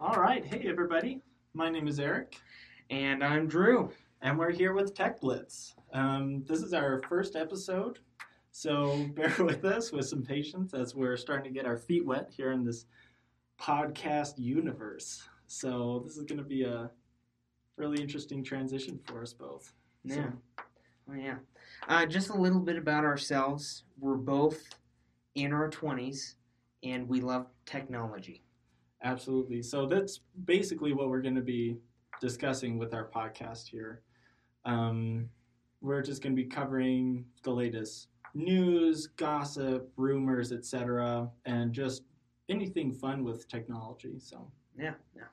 All right. Hey, everybody. My name is Eric, And I'm Drew. and we're here with Tech Blitz. Um, this is our first episode, so bear with us with some patience as we're starting to get our feet wet here in this podcast universe. So, this is going to be a really interesting transition for us both. Yeah. Oh, yeah. Uh, just a little bit about ourselves. We're both in our 20s and we love technology. Absolutely. So that's basically what we're going to be discussing with our podcast here. Um, we're just going to be covering the latest news, gossip, rumors, etc., and just anything fun with technology. So Yeah, yeah.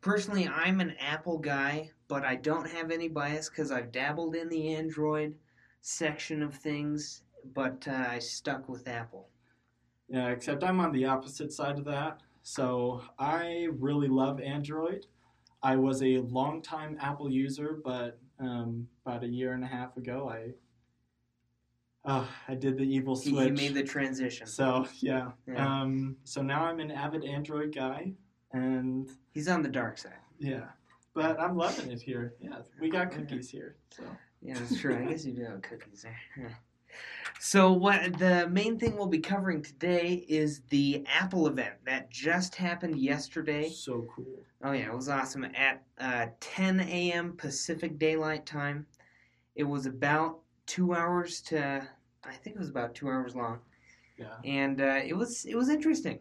Personally, I'm an Apple guy, but I don't have any bias because I've dabbled in the Android section of things, but uh, I stuck with Apple. yeah, except I'm on the opposite side of that. So I really love Android. I was a longtime Apple user, but um, about a year and a half ago, I uh, I did the evil switch. he made the transition. So yeah. Yeah. Um, so now I'm an avid Android guy, and He's on the dark side. yeah, but I'm loving it here. Yeah, we got cookies here. So Yeah, that's true. I guess you do have cookies there. Yeah. So what the main thing we'll be covering today is the Apple event that just happened yesterday. so cool. Oh yeah, it was awesome at uh, 10 a.m. Pacific Daylight Time. It was about two hours to, I think it was about two hours long, Yeah. and uh, it was it was interesting.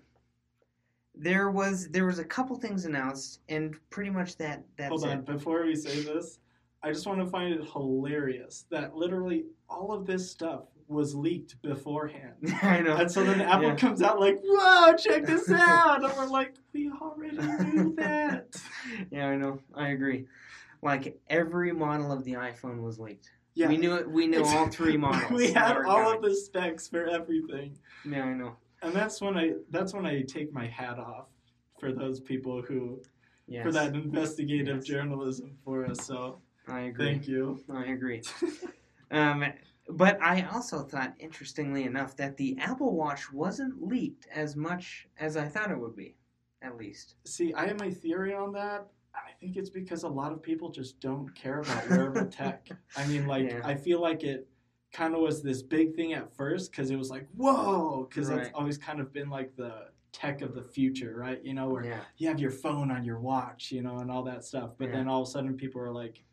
There was there was a couple things announced, and pretty much that that's Hold it. on, before we say this, I just want to find it hilarious that literally all of this stuff was leaked beforehand. I know. And so then Apple Yeah. comes out like, "Whoa, check this out!" And we're like, "We already knew that." Yeah, I know. I agree. Like every model of the iPhone was leaked. Yeah, We knew it. We knew all three models. we had all of the specs for everything. Yeah, I know. And that's when I that's when I take my hat off for those people who Yes, for that investigative Yes. journalism for us. So I agree. thank you. I agree. Um, but I also thought, interestingly enough, that the Apple Watch wasn't leaked as much as I thought it would be, at least. See, I have my theory on that. I think it's because a lot of people just don't care about wearable tech. I mean, like Yeah. I feel like it kind of was this big thing at first because it was like whoa, because that's Right. always kind of been like the tech of the future, right? You know, where Yeah. you have your phone on your watch, you know, and all that stuff. But Yeah. then all of a sudden, people are like,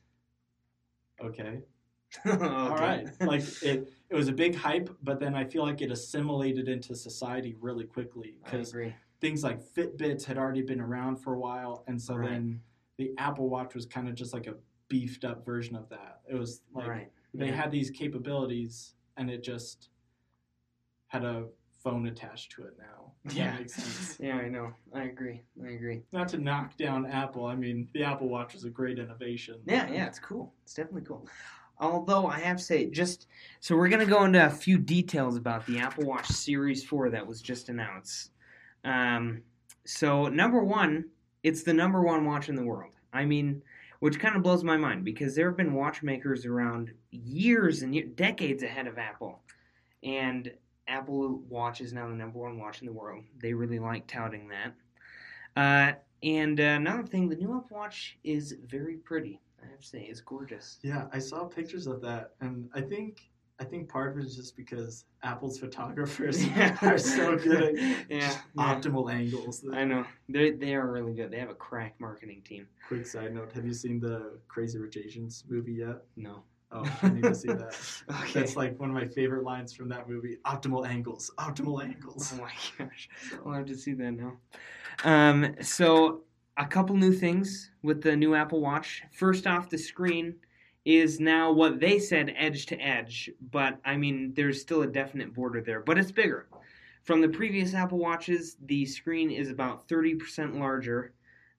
okay, okay. all right like it it was a big hype but then i feel like it assimilated into society really quickly because things like fitbits had already been around for a while and so Right. then the apple watch was kind of just like a beefed up version of that it was like right. They had these capabilities and it just had a phone attached to it now Yeah. Yeah, I know. I agree. I agree. not to knock down apple i mean the apple watch was a great innovation Yeah, yeah, it's cool. It's definitely cool. Although I have to say, just so we're gonna go into a few details about the Apple Watch Series Four that was just announced. Um, so number one, it's the number one watch in the world. I mean, which kind of blows my mind because there have been watchmakers around years and ye- decades ahead of Apple, and Apple Watch is now the number one watch in the world. They really like touting that. Uh, and uh, another thing, the new Apple Watch is very pretty. I have to say, it's gorgeous. Yeah, I saw pictures of that, and I think I think part of it is just because Apple's photographers Yeah. are so good at Yeah, just yeah. optimal angles. I know they they are really good. They have a crack marketing team. Quick side note: Have you seen the Crazy Rich Asians movie yet? No. Oh, I need to see that. Okay. That's like one of my favorite lines from that movie. Optimal angles, optimal angles. Oh my gosh. I'll have to see that now. Um, so a couple new things with the new Apple Watch. First off, the screen is now what they said edge to edge, but I mean there's still a definite border there, but it's bigger. From the previous Apple Watches, the screen is about 30% larger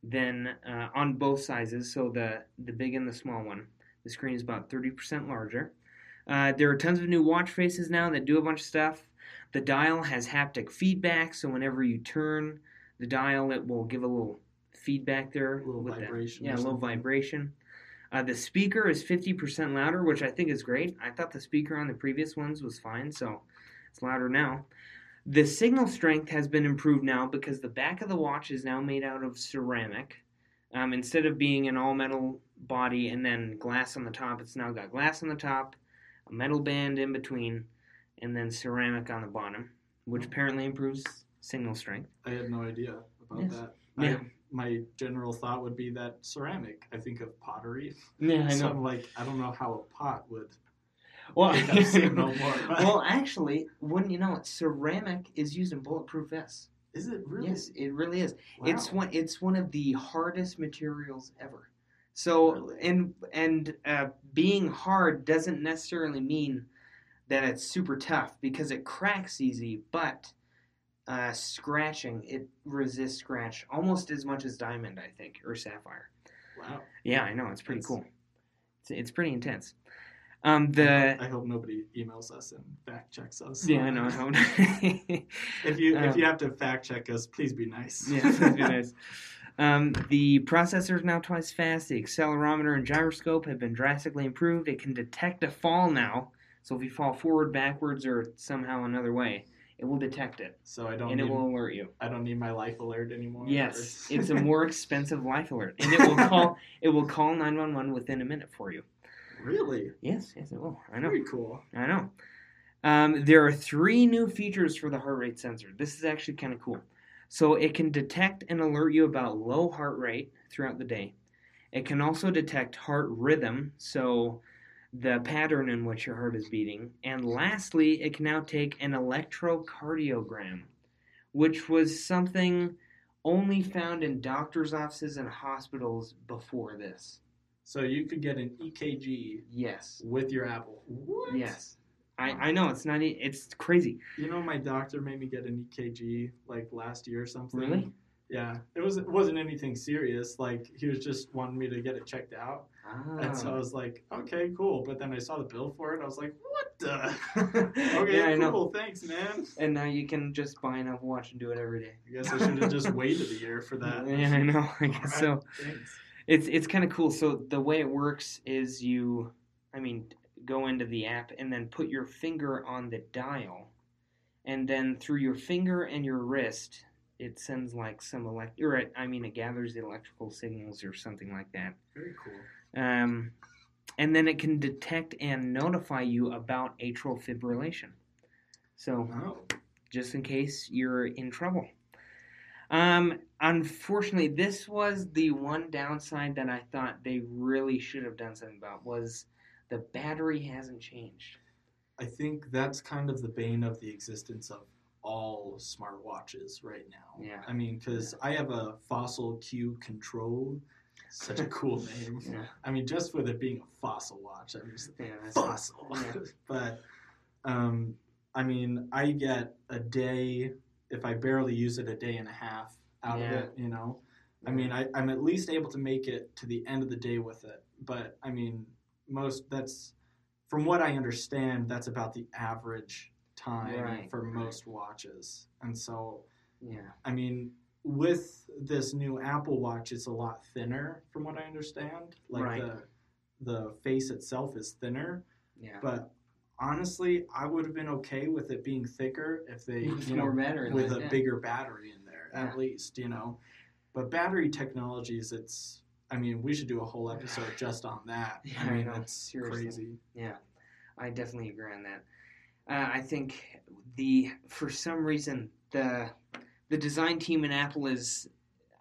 than uh, on both sizes, so the the big and the small one. The screen is about 30% larger. Uh, there are tons of new watch faces now that do a bunch of stuff. The dial has haptic feedback, so whenever you turn the dial, it will give a little feedback there. A little vibration or yeah, a little vibration. Uh, the speaker is 50% louder, which I think is great. I thought the speaker on the previous ones was fine, so it's louder now. The signal strength has been improved now because the back of the watch is now made out of ceramic. Um, instead of being an all metal body and then glass on the top, it's now got glass on the top, a metal band in between, and then ceramic on the bottom, which apparently improves signal strength. I had no idea about Yes. that. Yeah. I, my general thought would be that ceramic. I think of pottery. Yeah, So I'm like, I don't know how a pot would Well, signal more. well, actually, wouldn't you know it? Ceramic is used in bulletproof vests. is it really? Yes, it really is. Wow. It's one. It's one of the hardest materials ever. So, Really? and and uh, being hard doesn't necessarily mean that it's super tough because it cracks easy, but uh, scratching it resists scratch almost as much as diamond, I think, or sapphire. Wow. Yeah, I know it's pretty That's- cool. It's, it's pretty intense. Um, the I hope nobody emails us and fact checks us. yeah, I know. I know. If you if Um, you have to fact check us, please be nice. Yeah, that'd be nice. Um, the processor is now twice fast. The accelerometer and gyroscope have been drastically improved. It can detect a fall now, so if you fall forward, backwards, or somehow another way, it will detect it So I don't and need it will alert you. I don't need my life alert anymore. Yes, it's a more expensive life alert, and it will call it will call nine one one within a minute for you. really Yes, yes, it will. I know. very cool. I know. Um, there are three new features for the heart rate sensor. This is actually kind of cool. So it can detect and alert you about low heart rate throughout the day. It can also detect heart rhythm, so the pattern in which your heart is beating. And lastly, it can now take an electrocardiogram, which was something only found in doctors' offices and hospitals before this. So you could get an EKG Yes. with your Apple. What? Yes. I, I know it's not it's crazy. You know, my doctor made me get an EKG like last year or something. Really? Yeah. It was it wasn't anything serious. Like he was just wanting me to get it checked out. Ah. And so I was like, okay, cool. But then I saw the bill for it. I was like, what the? okay, yeah, cool. Thanks, man. And now you can just buy an Apple Watch and do it every day. I guess I should have just waited a year for that. Yeah, I know. I guess Alright, so. Thanks. It's it's kind of cool. So the way it works is you, I mean, go into the app and then put your finger on the dial, and then through your finger and your wrist, it sends like some elect. Or it, I mean, it gathers the electrical signals or something like that. Very cool. Um, and then it can detect and notify you about atrial fibrillation. So just in case you're in trouble. Um, unfortunately, this was the one downside that I thought they really should have done something about was the battery hasn't changed. I think that's kind of the bane of the existence of all smartwatches right now. Yeah. I mean, because I have a Fossil Q Control. Such a cool name. Yeah, I mean, just with it being a fossil watch, I'm just yeah, fossil. Yeah. but um, I mean, I get a day if I barely use it, a day and a half out Yeah. of it. You know, I mean, I, I'm at least able to make it to the end of the day with it. But I mean, most that's from what I understand, that's about the average time Right, for right. most watches. And so, yeah, I mean, with this new Apple Watch, it's a lot thinner, from what I understand. Like Right. the the face itself is thinner, yeah. but honestly, I would have been okay with it being thicker if they, With you know, with a bigger battery in there Yeah. at least, you know. But battery technologies, it's. I mean, we should do a whole episode just on that. Yeah, I I mean, know, it's seriously. crazy. Yeah, I definitely agree on that. Uh, I think the for some reason the the design team in Apple is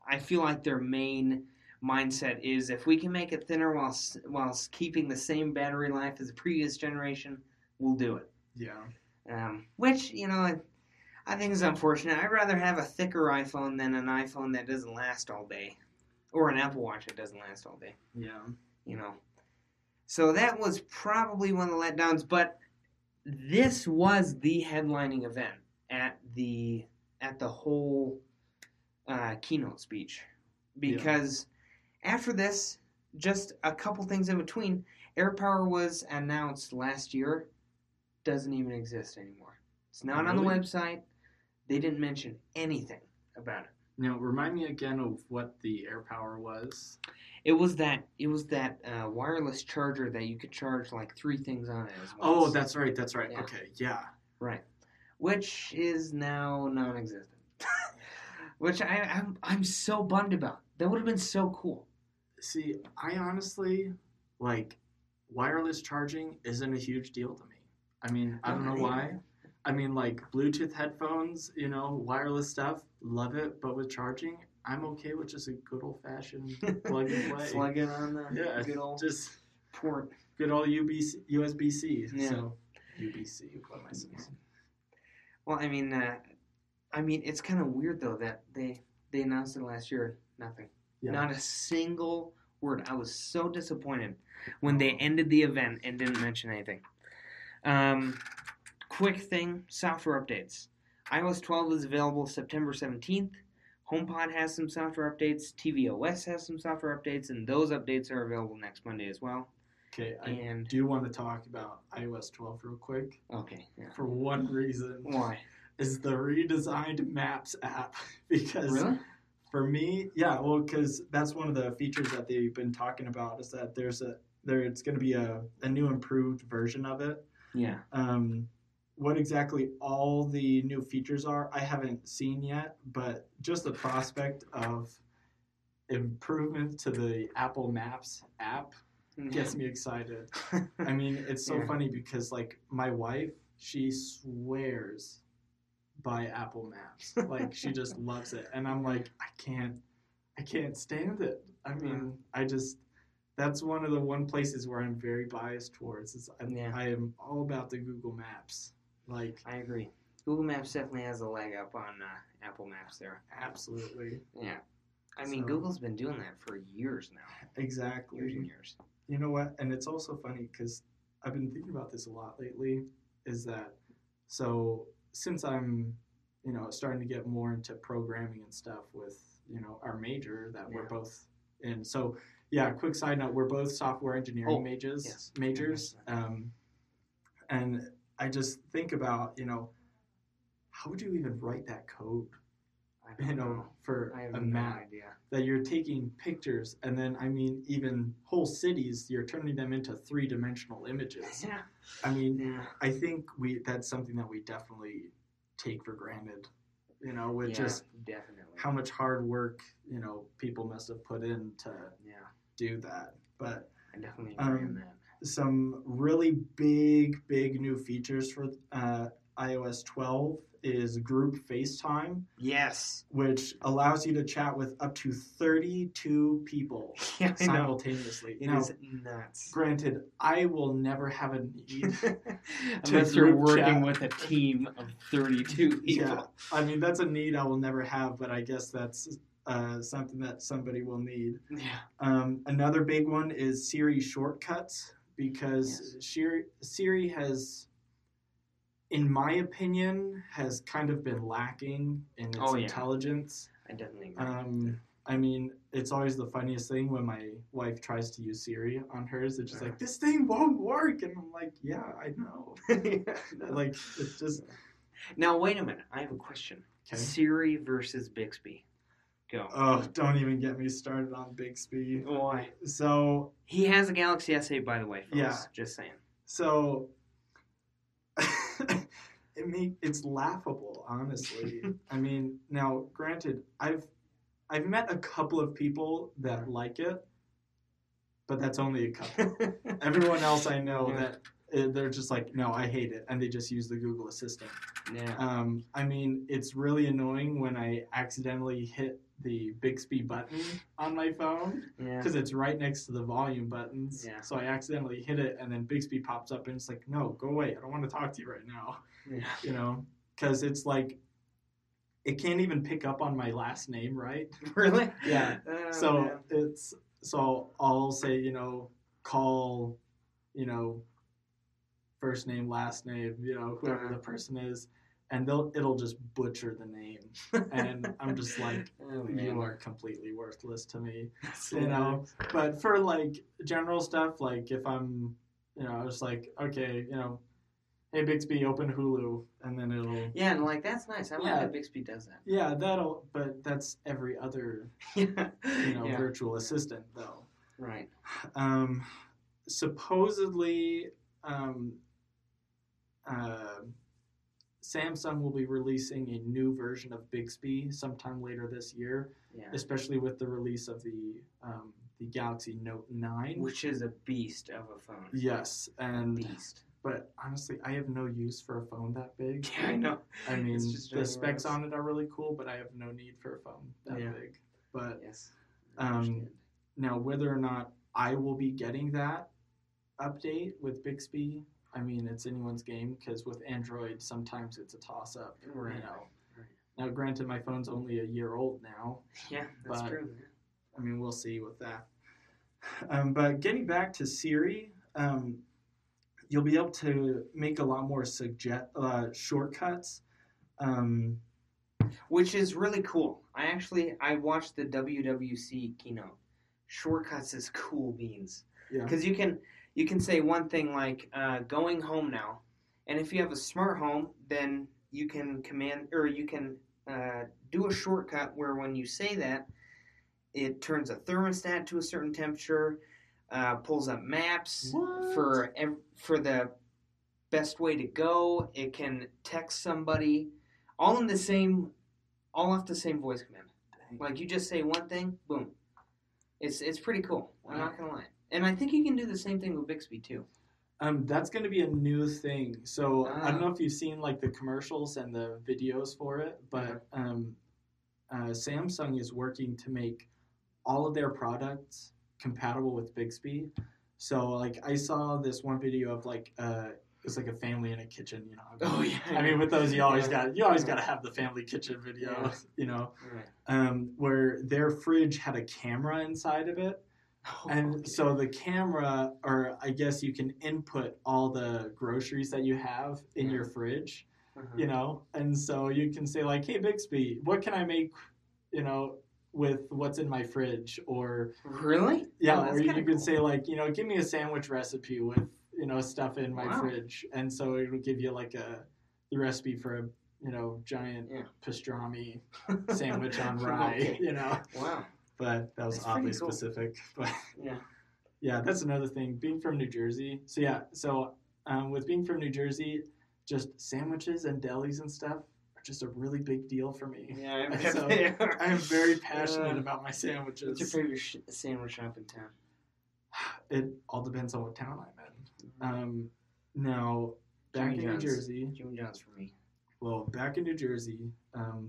I feel like their main mindset is if we can make it thinner while s- while keeping the same battery life as the previous generation, we'll do it. Yeah. Um, which you know I, I think is unfortunate. I'd rather have a thicker iPhone than an iPhone that doesn't last all day, or an Apple Watch that doesn't last all day Yeah. you know. So that was probably one of the letdowns, but this was the headlining event at the at the whole uh, keynote speech because after this, just a couple things in between, AirPower was announced last year, doesn't even exist anymore. It's not on the website. They didn't mention anything about it. Now, remind me again of what the air power was. It was that it was that uh, wireless charger that you could charge like three things on it as Oh, that's right. That's right. Yeah. Okay, yeah. right, which is now non-existent. which I I'm I'm so bummed about. That would have been so cool. See, I honestly like wireless charging isn't a huge deal to me. I mean, I don't know why. I mean, like Bluetooth headphones, you know, wireless stuff, love it. But with charging, I'm okay with just a good old fashioned plug and play. Plug it on the yeah, good old just port. good old UBC, USB C. Yeah. So UBC, what am I? Well, I mean, uh, I mean, it's kind of weird though that they they announced it last year. Nothing. Yeah. Not a single word. I was so disappointed when they ended the event and didn't mention anything. Um, quick thing: software updates. iOS 12 is available September 17th. HomePod has some software updates. tvOS has some software updates, and those updates are available next Monday as well. Okay, I And do want to talk about iOS 12 real quick okay, yeah. for one reason. Why? Is the redesigned Maps app because Really? for me, yeah, well, because that's one of the features that they've been talking about is that there's a there it's going to be a, a new improved version of it. Yeah. Um, what exactly all the new features are, I haven't seen yet, but just the prospect of improvement to the Apple Maps app gets mm-hmm. me excited. I mean, it's so Yeah. funny because like my wife, she swears by Apple Maps. Like she just loves it, and I'm like, I can't, I can't stand it. I mean, I just that's one of the one places where I'm very biased towards. Is I, Yeah. I am all about the Google Maps. Like I agree. Google Maps definitely has a leg up on uh, Apple Maps there. absolutely, Yeah. I mean, So- Google's been doing that for years now. Exactly. Years and years. You know what? And it's also funny because I've been thinking about this a lot lately. Is that so? Since I'm, you know, starting to get more into programming and stuff with you know our major that we're both in. So yeah, quick side note: we're both software engineering Oh, majors. yes. Majors. Um, and I just think about you know, how would you even write that code? You know, for I have a map idea. that you're taking pictures and then I mean even whole cities you're turning them into three dimensional images. Yeah. I mean Yeah. I think we that's something that we definitely take for granted. You know, with yeah, just definitely. how much hard work, you know, people must have put in to yeah, do that. But I definitely agree Um, on that. Some really big, big new features for uh, iOS 12 is group FaceTime, Yes. which allows you to chat with up to 32 people Yeah, know. simultaneously. It now, is nuts. granted, I will never have a need. Unless you're working chat. with a team of 32 people. yeah, I mean that's a need I will never have, but I guess that's uh, something that somebody will need. Yeah. Um, another big one is Siri shortcuts because Siri, Siri has, in my opinion, has kind of been lacking in its Oh, yeah. intelligence. I definitely agree. Um, I mean, it's always the funniest thing when my wife tries to use Siri on hers. It's just like this thing won't work, and I'm like, yeah, I know. like it's just now, wait a minute. I have a question. okay. Siri versus Bixby. Go. Oh, don't even get me started on Bixby. Why? So He has a Galaxy S8, by the way, folks. Yeah. Just saying. So it make it's laughable, honestly. I mean, now granted, I've I've met a couple of people that like it, but that's only a couple. Everyone else I know Yeah. that uh, they're just like, no, I hate it, and they just use the Google Assistant. yeah. Um, I mean, it's really annoying when I accidentally hit the Bixby button on my phone Yeah. because it's right next to the volume buttons. Yeah. So I accidentally hit it, and then Bixby pops up, and it's like, no, go away. I don't want to talk to you right now. Yeah. You know, because it's like, it can't even pick up on my last name, right? Really? Yeah. Oh, so man. it's so I'll say, you know, call, you know, first name, last name, you know, whoever the Uh-huh. person is, and they'll it'll just butcher the name, and I'm just like, Oh, you are completely worthless to me. That's you know. But for like general stuff, like if I'm, you know, I was like, okay, you know, hey Bixby, open Hulu, and then it'll. Yeah, and like that's nice. I like Yeah. that Bixby does that. Yeah, that'll. But that's every other, yeah. you know, yeah. virtual assistant though. Right. Um, supposedly, um, uh, Samsung will be releasing a new version of Bixby sometime later this year, Yeah. especially with the release of the um, the Galaxy Note Nine. Which is a beast of a phone. Yes, and Beast. but honestly, I have no use for a phone that big. Yeah, I know. I mean, It's just the specs on it are really cool, but I have no need for a phone that Yeah. big. But Yes. Um, now, whether or not I will be getting that update with Bixby, I mean, it's anyone's game because with Android, sometimes it's a toss up. Right. You know. Right. Now, granted, my phone's only a year old now. Yeah, that's but- true. I mean, we'll see with that. Um, but getting back to Siri, um, you'll be able to make a lot more suggest uh, shortcuts. Um, Which is really cool. I actually I watched the WWDC keynote. Shortcuts is cool beans. yeah. because you can you can say one thing like uh, going home now. And if you have a smart home then you can command or you can uh, do a shortcut where when you say that it turns a thermostat to a certain temperature uh, pulls up maps What? for ev- for the best way to go. It can text somebody. All in the same all off the same voice command. Dang. like you just say one thing boom. It's it's pretty cool. I'm Wow. not gonna lie and i think you can do the same thing with bixby too Um, that's going to be a new thing. So I don't Ah. know if you've seen like the commercials and the videos for it, but um, uh, Samsung is working to make all of their products compatible with Bixby. So like I saw this one video of like uh, it's like a family in a kitchen, you know. Oh, yeah, I mean, with those, you always Yeah. got you always got to have the family kitchen video, Yeah. you know, right um, where their fridge had a camera inside of it. And Okay. so the camera, or I guess you can input all the groceries that you have in Yeah. your fridge, Uh-huh. you know, and so you can say like, "Hey Bixby, what can I make?" You know, with what's in my fridge, or really yeah, Oh, or you can cool. say like, you know, give me a sandwich recipe with you know stuff in my Wow. fridge, and so it will give you like a the recipe for a you know giant Yeah. pastrami sandwich on rye, Okay. you know. wow But that was That's oddly cool. specific, but. yeah Yeah, that's another thing. Being from New Jersey, so yeah, so um, with being from New Jersey, just sandwiches and delis and stuff are just a really big deal for me. yeah I, So, bet they are. I am very passionate Uh, about my sandwiches. what's your favorite sh- sandwich shop in town It all depends on what town I'm in. Um, now, back Jimmy in John's. New Jersey, jimmy john's for me well, back in New Jersey, um,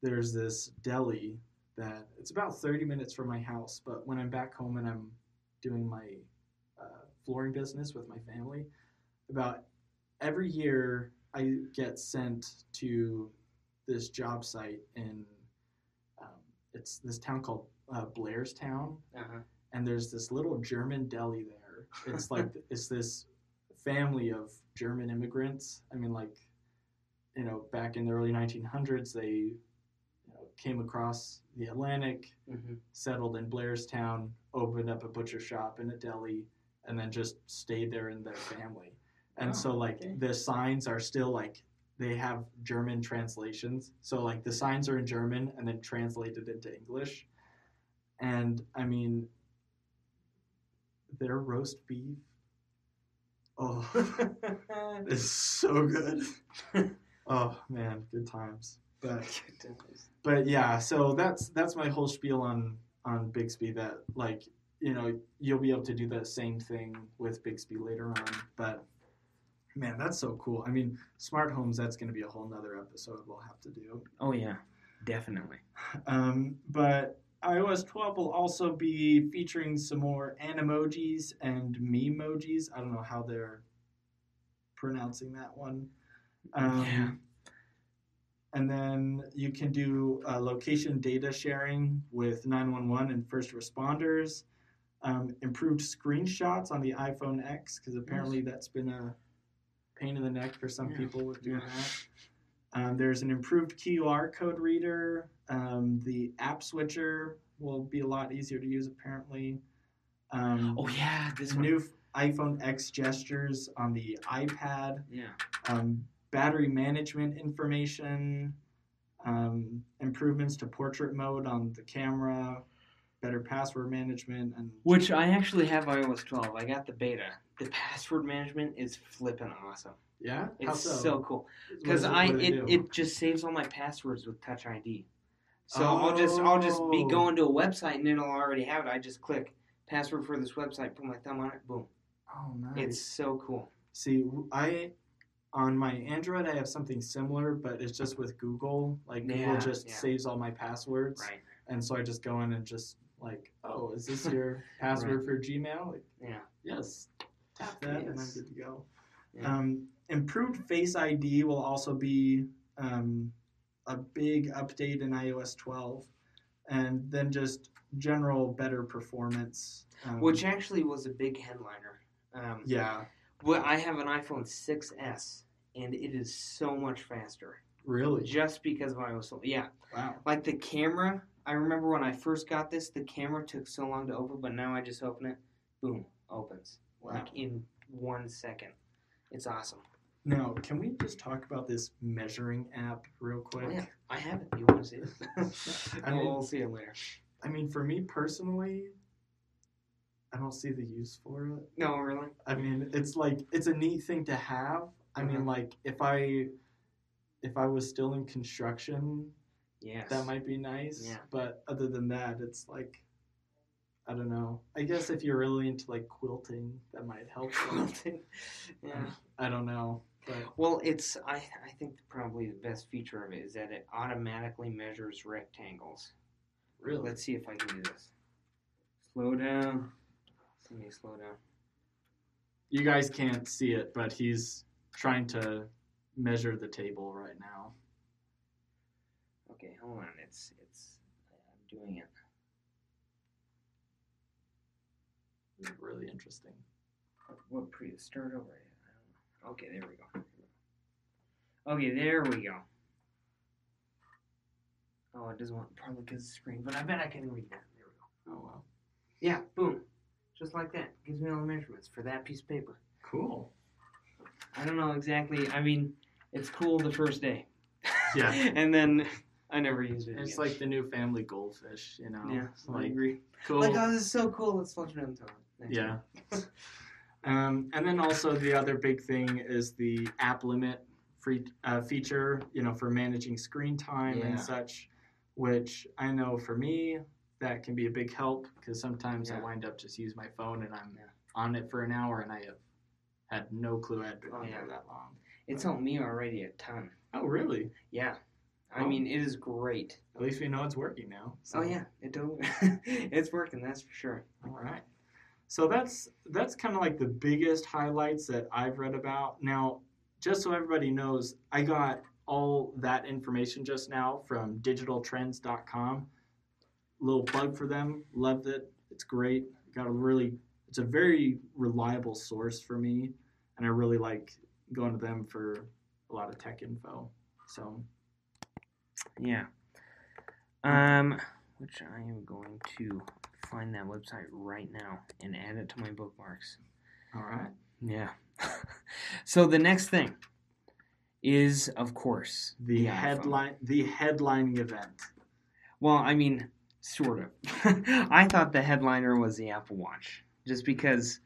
there's this deli that it's about 30 minutes from my house. But when I'm back home and I'm doing my uh, flooring business with my family, about every year I get sent to this job site in um, it's this town called uh, Blairstown, uh-huh and there's this little German deli there. It's like it's this family of German immigrants. I mean, like you know, back in the early 1900s, they came across the Atlantic, hmm settled in Blairstown, opened up a butcher shop and a deli, and then just stayed there in their family. And Oh, so, like, okay. the signs are still like they have German translations. So, like, the signs are in German and then translated into English. And I mean, their roast beef, oh, is so good. oh man, good times. But but yeah, so that's that's my whole spiel on on Bixby. That like you know you'll be able to do the same thing with Bixby later on. But man, that's so cool. I mean, smart homes. That's going to be a whole nother episode we'll have to do. oh yeah definitely Um, but iOS 12 will also be featuring some more animojis and memojis. I don't know how they're pronouncing that one. Um, Yeah. And then you can do uh, location data sharing with 911 and first responders. Um, improved screenshots on the iPhone X because apparently that's been a pain in the neck for some Yeah. people with doing Yeah. that. Um, there's an improved QR code reader. Um, the app switcher will be a lot easier to use apparently. Um, oh yeah this new iPhone X gestures on the iPad, Yeah. um, battery management information, um, improvements to portrait mode on the camera, better password management, and Which I actually have iOS 12. I got the beta. The password management is flipping awesome. yeah, How It's so, cool because does it- I it, it just saves all my passwords with Touch ID. So I'll just I'll just be Oh. going to a website and it'll already have it. I just click password for this website, put my thumb on it, boom. oh nice. It's so cool. See, I on my Android I have something similar, but it's just with Google. Like Google just yeah. saves all my passwords, Right. and so I just go in and just like, oh, is this your password for Gmail? Like, Yeah. yes, tap that, and I'm good to go. Yeah. Um, improved Face ID will also be um, a big update in iOS 12, and then just general better performance. Um, Which actually was a big headliner. Um, yeah, Well, I have an iPhone 6s and it is so much faster really, just because of iOS. Yeah, wow. like the camera. I remember when I first got this, the camera took so long to open, but now I just open it, boom, opens Wow. like in one second. It's awesome. Now, can we just talk about this measuring app real quick? Oh, yeah, I have it. You want to see it? I mean- we'll see it later. I mean, for me personally, I don't see the use for it. No, really. I mean, it's like it's a neat thing to have. I mean, Mhm. like if I if I was still in construction, Yes. that might be nice. Yeah. But other than that, it's like I don't know. I guess if you're really into like quilting, that might help. Quilting. yeah. I don't know. But Well, it's I I think probably the best feature of it is that it automatically measures rectangles. really, Let's see if I can do this. Slow down. Let me slow down. you guys can't see it, but he's trying to measure the table right now. Okay, hold on. It's it's I'm doing it. Really interesting. What pre start over? Okay, there we go. Okay, there we go. Oh, it doesn't want probably because the screen, but I bet I can read that. There we go. Oh wow, Yeah, boom, just like that. Gives me all the measurements for that piece of paper. cool. I don't know exactly. I mean, it's cool the first day. Yeah. and then I never used it. It's again. like the new family goldfish, you know. yeah, I like agree. cool. Like, oh, this is so cool. Let's flush it down the toilet. Yeah. um, and then also the other big thing is the app limit free uh, feature, you know, for managing screen time Yeah. and such, which I know for me that can be a big help because sometimes I wind up just use my phone and I'm Yeah. on it for an hour and I have had no clue I'd been on yeah. there that long. It's helped me already a ton. Oh, really? Yeah. I Oh. mean, it is great. At least we know it's working now. so- Oh yeah, it do- it's working. That's for sure. All right. So that's that's kind of like the biggest highlights that I've read about. Now, just so everybody knows, I got all that information just now from digitaltrends.com. Little plug for them. Loved it. It's great. Got a really it's a very reliable source for me and I really like going to them for a lot of tech info. So, Yeah. Um, which I am going to find that website right now and add it to my bookmarks. all right. Yeah. so the next thing is, of course, The, iPhone. headline the headlining event. Well, I mean, sort of. I thought the headliner was the Apple Watch, just because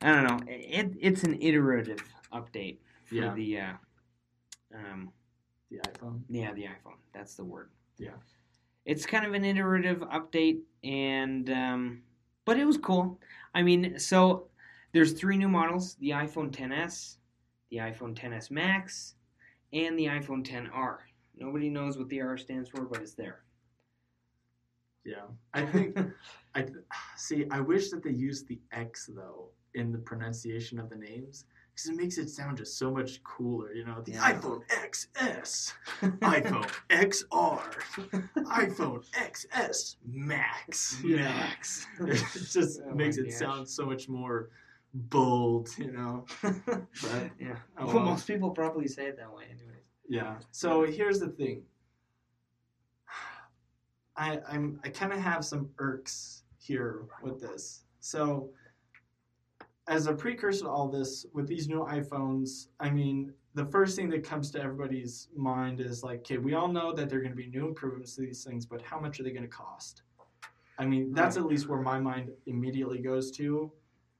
I don't know. It it's an iterative update for Yeah. the uh, um, The iPhone. yeah the iPhone. That's the word. Yeah. It's kind of an iterative update, and um, but it was cool. I mean, so there's three new models: the iPhone 10s, the iPhone 10s Max, and the iPhone 10R. Nobody knows what the R stands for, but it's there. Yeah, I think I see. I wish that they used the X though in the pronunciation of the names because it makes it sound just so much cooler. You know, the Yeah. iPhone XS, iPhone XR, iPhone XS Max. Know? Max. it just Oh makes it gosh. sound so much more bold. You know. But yeah. Oh, well, well. most people probably say it that way, anyways. Yeah. So here's the thing. I I'm I kind of have some irks here with this. So as a precursor to all this, with these new iPhones, I mean, the first thing that comes to everybody's mind is like, okay, we all know that there are going to be new improvements to these things, but how much are they going to cost? I mean, that's at least where my mind immediately goes to.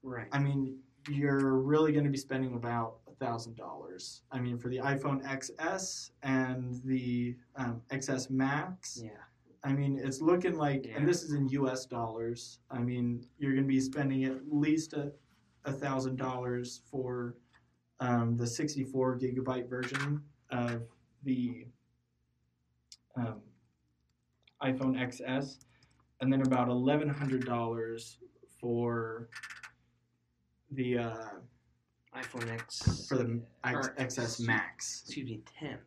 Right. I mean, you're really going to be spending about a thousand dollars. I mean, for the iPhone XS and the um, XS Max. Yeah. I mean, it's looking like, Yeah. and this is in U.S. dollars. I mean, you're going to be spending at least a thousand dollars for um, the 64 gigabyte version of the um, iPhone XS, and then about eleven hundred dollars for the uh, iPhone X. for the X, XS Max. Excuse me, 10.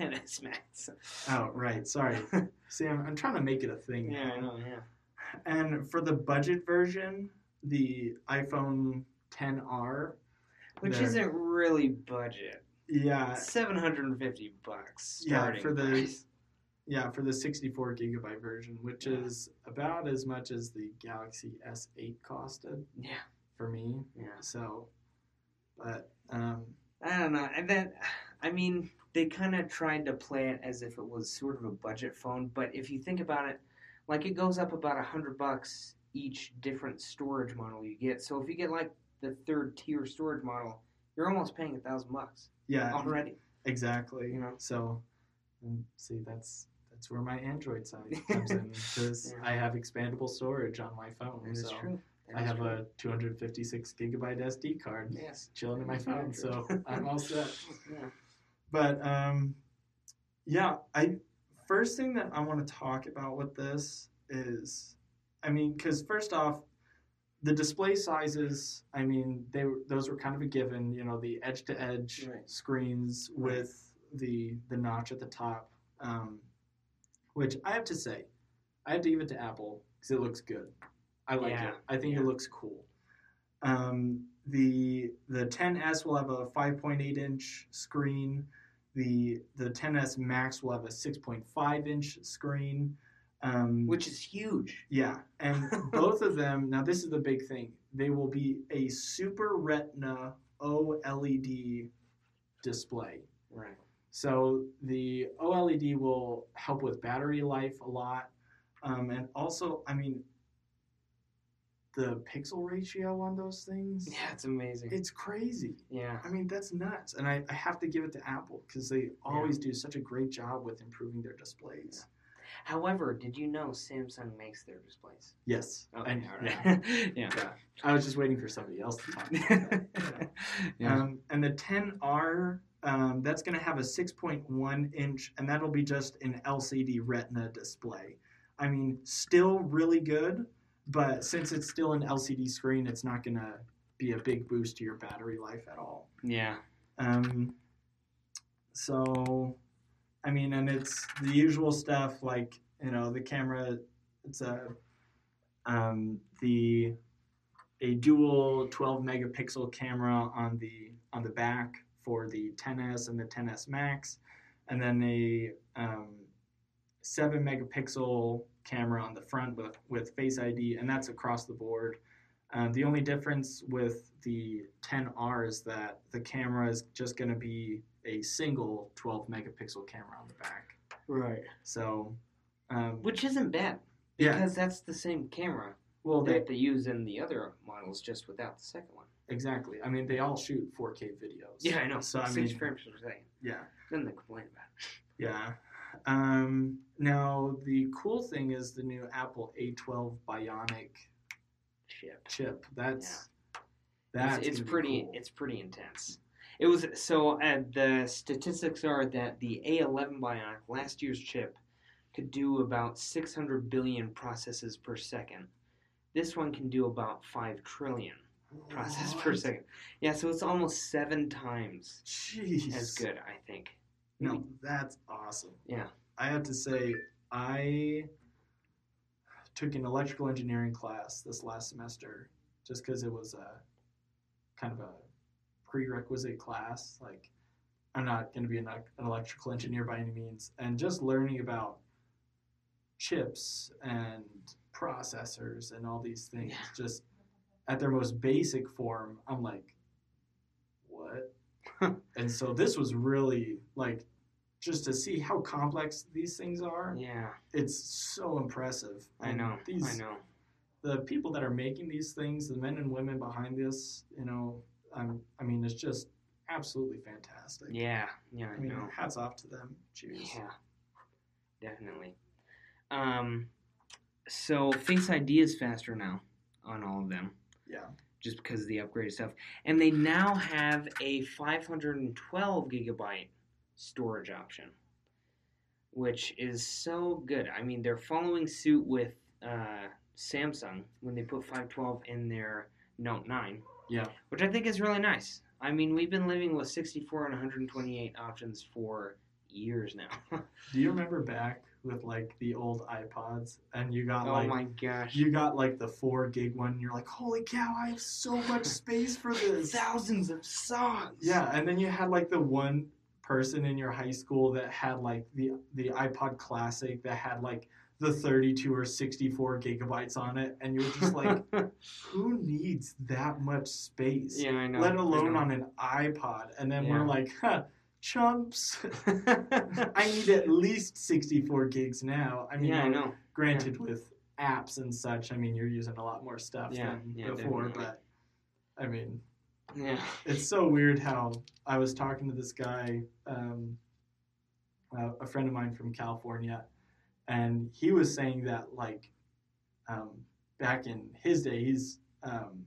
10s Max. Oh, right. Sorry. See, I'm, I'm trying to make it a thing. Yeah. I know, yeah. And for the budget version, the iPhone 10R, Which isn't really budget. yeah, 750 bucks Yeah, for the- price. yeah, for the 64 gigabyte version, which Yeah. is about as much as the Galaxy S8 costed Yeah. for me. Yeah. So, but um, I don't know. And then, I mean, they kind of tried to play it as if it was sort of a budget phone. But if you think about it, like it goes up about a hundred bucks each different storage model you get. So if you get like the third tier storage model, you're almost paying a thousand bucks yeah, already. exactly. You know. So, see, that's that's where my Android side comes in because Yeah. I have expandable storage on my phone. That so true. That I have true. a 256 gigabyte SD card Yes. chilling in my phone, so I'm all set. Yeah. But um, yeah, I first thing that I want to talk about with this is, I mean, because first off, the display sizes. I mean, they were- those were kind of a given. You know, the edge to edge screens Right. with the the notch at the top, um, which I have to say, I have to give it to Apple because it looks good. I like Yeah, it. I think yeah. it looks cool. Um, the the 10s will have a 5.8 inch screen. The the 10s Max will have a 6.5 inch screen. Um, Which is huge. yeah, and both of them. Now this is the big thing. They will be a Super Retina OLED display. Right. So the OLED will help with battery life a lot, um, and also, I mean, the pixel ratio on those things. Yeah, it's amazing. It's crazy. yeah. I mean, that's nuts. And I, I have to give it to Apple because they always do such a great job with improving their displays. However, did you know Samsung makes their displays? Yes. Okay, And- all yeah. right. yeah. yeah. I was just waiting for somebody else to talk about that. yeah. Um, and the 10R, um, that's going to have a 6.1 inch, and that'll be just an LCD Retina display. I mean, still really good, but since it's still an LCD screen, it's not going to be a big boost to your battery life at all. yeah. Um, so, I mean, and it's the usual stuff like you know the camera. It's a um, the a dual 12 megapixel camera on the on the back for the 10s and the 10s Max, and then a um, seven megapixel camera on the front with with Face ID, and that's across the board. Um, the only difference with the 10R is that the camera is just going to be a single 12 megapixel camera on the back. Right. So, um, Which isn't bad yeah, because that's the same camera well, they, that they use in the other models, just without the second one. exactly. I mean, they all shoot 4K videos. Yeah, I know. So, I Six mean, frames per second. yeah, Then they complain about it. yeah. Um, now, the cool thing is the new Apple A12 Bionic Chip. chip. That's It's, that's it's gonna pretty. cool. It's pretty intense. It was so. Uh, the statistics are that the A11 Bionic last year's chip could do about 600 billion processes per second. This one can do about five trillion processes per second. Yeah, so it's almost seven times Jeez. as good, I think. No, that's awesome. Yeah. I have to say, I took an electrical engineering class this last semester just because it was a kind of a prerequisite class. Like, I'm not going to be an, an electrical engineer by any means. And just learning about chips and processors and all these things Yeah. just at their most basic form, I'm like? and so this was really like just to see how complex these things are. Yeah, It's so impressive. I And know. These I know. the people that are making these things, the men and women behind this, you know, um, I mean, it's just absolutely fantastic. Yeah, yeah, I I mean, know. hats off to them. Cheers. Yeah, definitely. Um, so Face ID is faster now on all of them, Yeah. Just because of the upgraded stuff, and they now have a 512 gigabyte storage option, which is so good. I mean, they're following suit with uh, Samsung when they put 512 in their Note 9. Yeah. which I think is really nice. I mean, we've been living with 64 and 128 options for years now. Do you remember back with like the old iPods and you got oh like my gosh. you got like the four gig one and you're like, holy cow, I have so much space for this. Thousands of songs. Yeah, and then you had like the one person in your high school that had like the the iPod Classic that had like the 32 or 64 gigabytes on it, and you're just like, who needs that much space? yeah, I know. Let alone know. on an iPod. And then Yeah. we're like, huh, chumps. I need at least 64 gigs now. I mean, yeah, I know. granted, with apps and such, I mean, you're using a lot more stuff Yeah, than yeah, before, definitely. but I mean, Yeah. it's so weird how I was talking to this guy, um, uh, a friend of mine from California, and he was saying that like um, back in his day, he's um,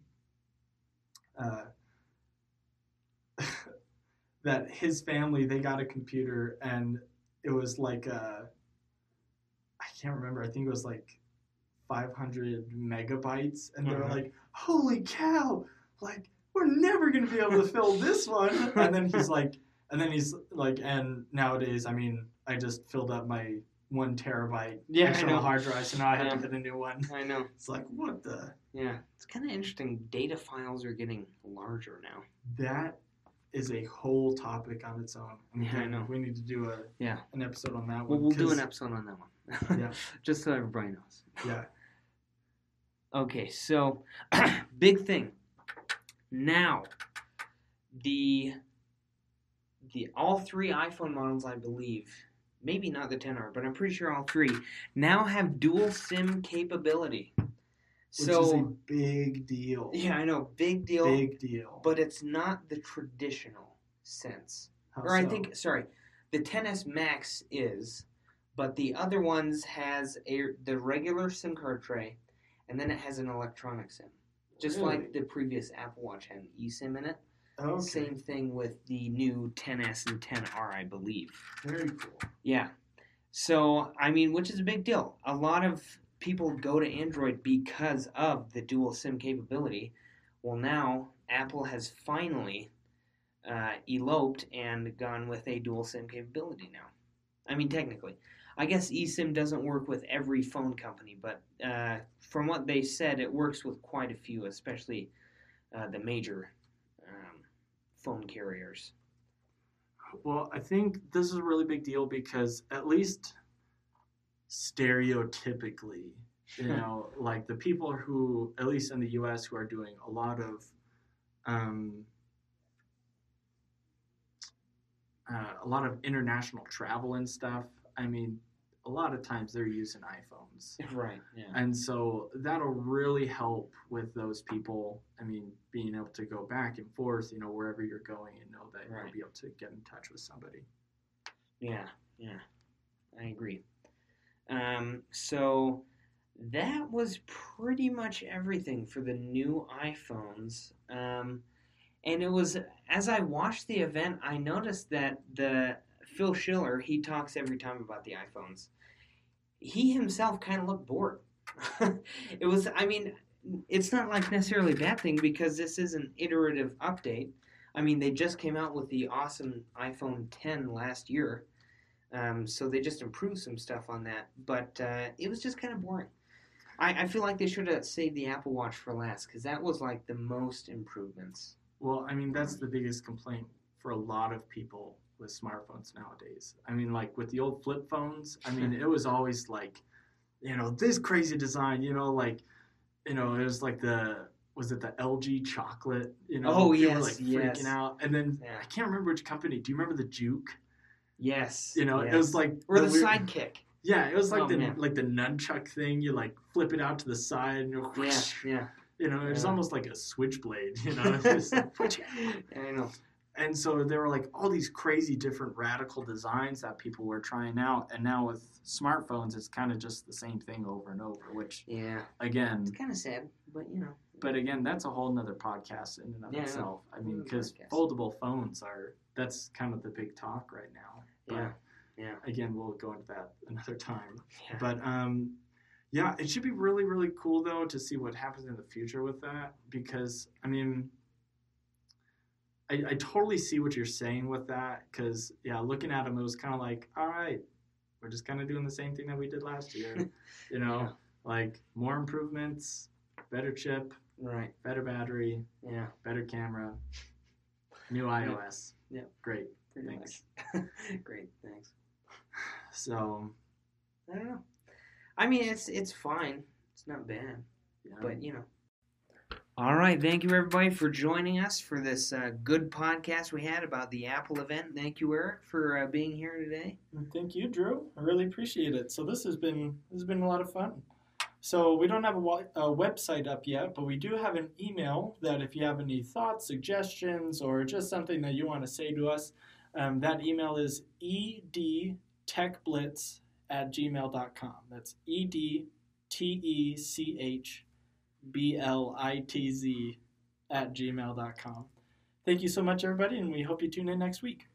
uh, that his family they got a computer and it was like a I can't remember. I think it was like 500 megabytes, and they were Mhm. like, "Holy cow! Like we're never gonna be able to fill this one." And then he's like, and then he's like, and nowadays, I mean, I just filled up my one terabyte Yeah, external hard drive, so now I have Yeah. to get a new one. I know. It's like, what the? Yeah. It's kind of interesting. Data files are getting larger now. That is a whole topic on its own. And Yeah, I know. We need to do a Yeah. an episode on that Well, one. we'll do an episode on that one. Yeah. Just so everybody knows. Yeah. Okay, so big thing. Now, the the all three iPhone models, I believe, maybe not the 10R, but I'm pretty sure all three now have dual SIM capability. Which so is a big deal. yeah, I know, big deal, Big deal. but it's not the traditional sense. How or I think sorry, the 10s Max is, but the other ones has a the regular SIM card tray, and then it has an electronic SIM, just like the previous Apple Watch had an eSIM in it. okay. Same thing with the new 10s and 10R, I believe. Very cool. Yeah. So I mean, which is a big deal. A lot of people go to Android because of the dual SIM capability. Well, now Apple has finally uh, eloped and gone with a dual SIM capability now. I mean, technically, I guess eSIM doesn't work with every phone company, but uh, from what they said, it works with quite a few, especially uh, the major um, phone carriers. Well, I think this is a really big deal because at least stereotypically, you know, like the people who, at least in the U.S., who are doing a lot of, um, uh, a lot of international travel and stuff. I mean, a lot of times they're using iPhones. Right. Yeah. And so that'll really help with those people. I mean, being able to go back and forth, you know, wherever you're going and know that Right. you'll be able to get in touch with somebody. Yeah, yeah, I agree. Um, so that was pretty much everything for the new iPhones. Um, and it was as I watched the event, I noticed that the Phil Schiller he talks every time about the iPhones. He himself kind of looked bored. it was, I mean, it's not like necessarily a bad thing because this is an iterative update. I mean, they just came out with the awesome iPhone 10 last year. Um, so they just improved some stuff on that, but uh, it was just kind of boring. I, I feel like they should have saved the Apple Watch for last because that was like the most improvements. Well, I mean, that's the biggest complaint for a lot of people with smartphones nowadays. I mean, like with the old flip phones, I mean, it was always like, you know, this crazy design, you know, like, you know, it was like the was it the LG chocolate? You know, Oh, people were, yes, like yes. freaking out. And then Yeah. I can't remember which company. Do you remember the Juke? Yes. You know, yes. it was like or the, weird- sidekick. Yeah, it was like Oh, the man. like the nunchuck thing. You like flip it out to the side, and you're, Yeah, yeah. you know, it's Yeah. almost like a switchblade. You know, just. I know. and so there were like all these crazy different radical designs that people were trying out, and now with smartphones, it's kind of just the same thing over and over. Which Yeah. again, It's kind of sad, but you know. but again, that's a whole nother podcast in and of Yeah, itself. I mean, because foldable phones are that's kind of the big talk right now. But Yeah. Yeah. again, we'll go into that another time. Yeah. But um, yeah, it should be really, really cool though to see what happens in the future with that because I mean, I, I totally see what you're saying with that because yeah, looking at them, it was kind of like, all right, we're just kind of doing the same thing that we did last year, you know, Yeah. like more improvements, better chip, Right. better battery, Yeah. better camera, new iOS. Yeah. great. Pretty Thanks. much. Great. Thanks. So I don't know. I mean, it's it's fine. It's not bad, yeah, but you know. All right, thank you everybody for joining us for this uh, good podcast we had about the Apple event. Thank you, Eric, for uh, being here today. Thank you, Drew. I really appreciate it. So this has been this has been a lot of fun. So we don't have a, a website up yet, but we do have an email that if you have any thoughts, suggestions, or just something that you want to say to us, um, that email is edtechblitz at gmail.com. That's E D T E C H B L I T Z at gmail.com. Thank you so much, everybody, and we hope you tune in next week.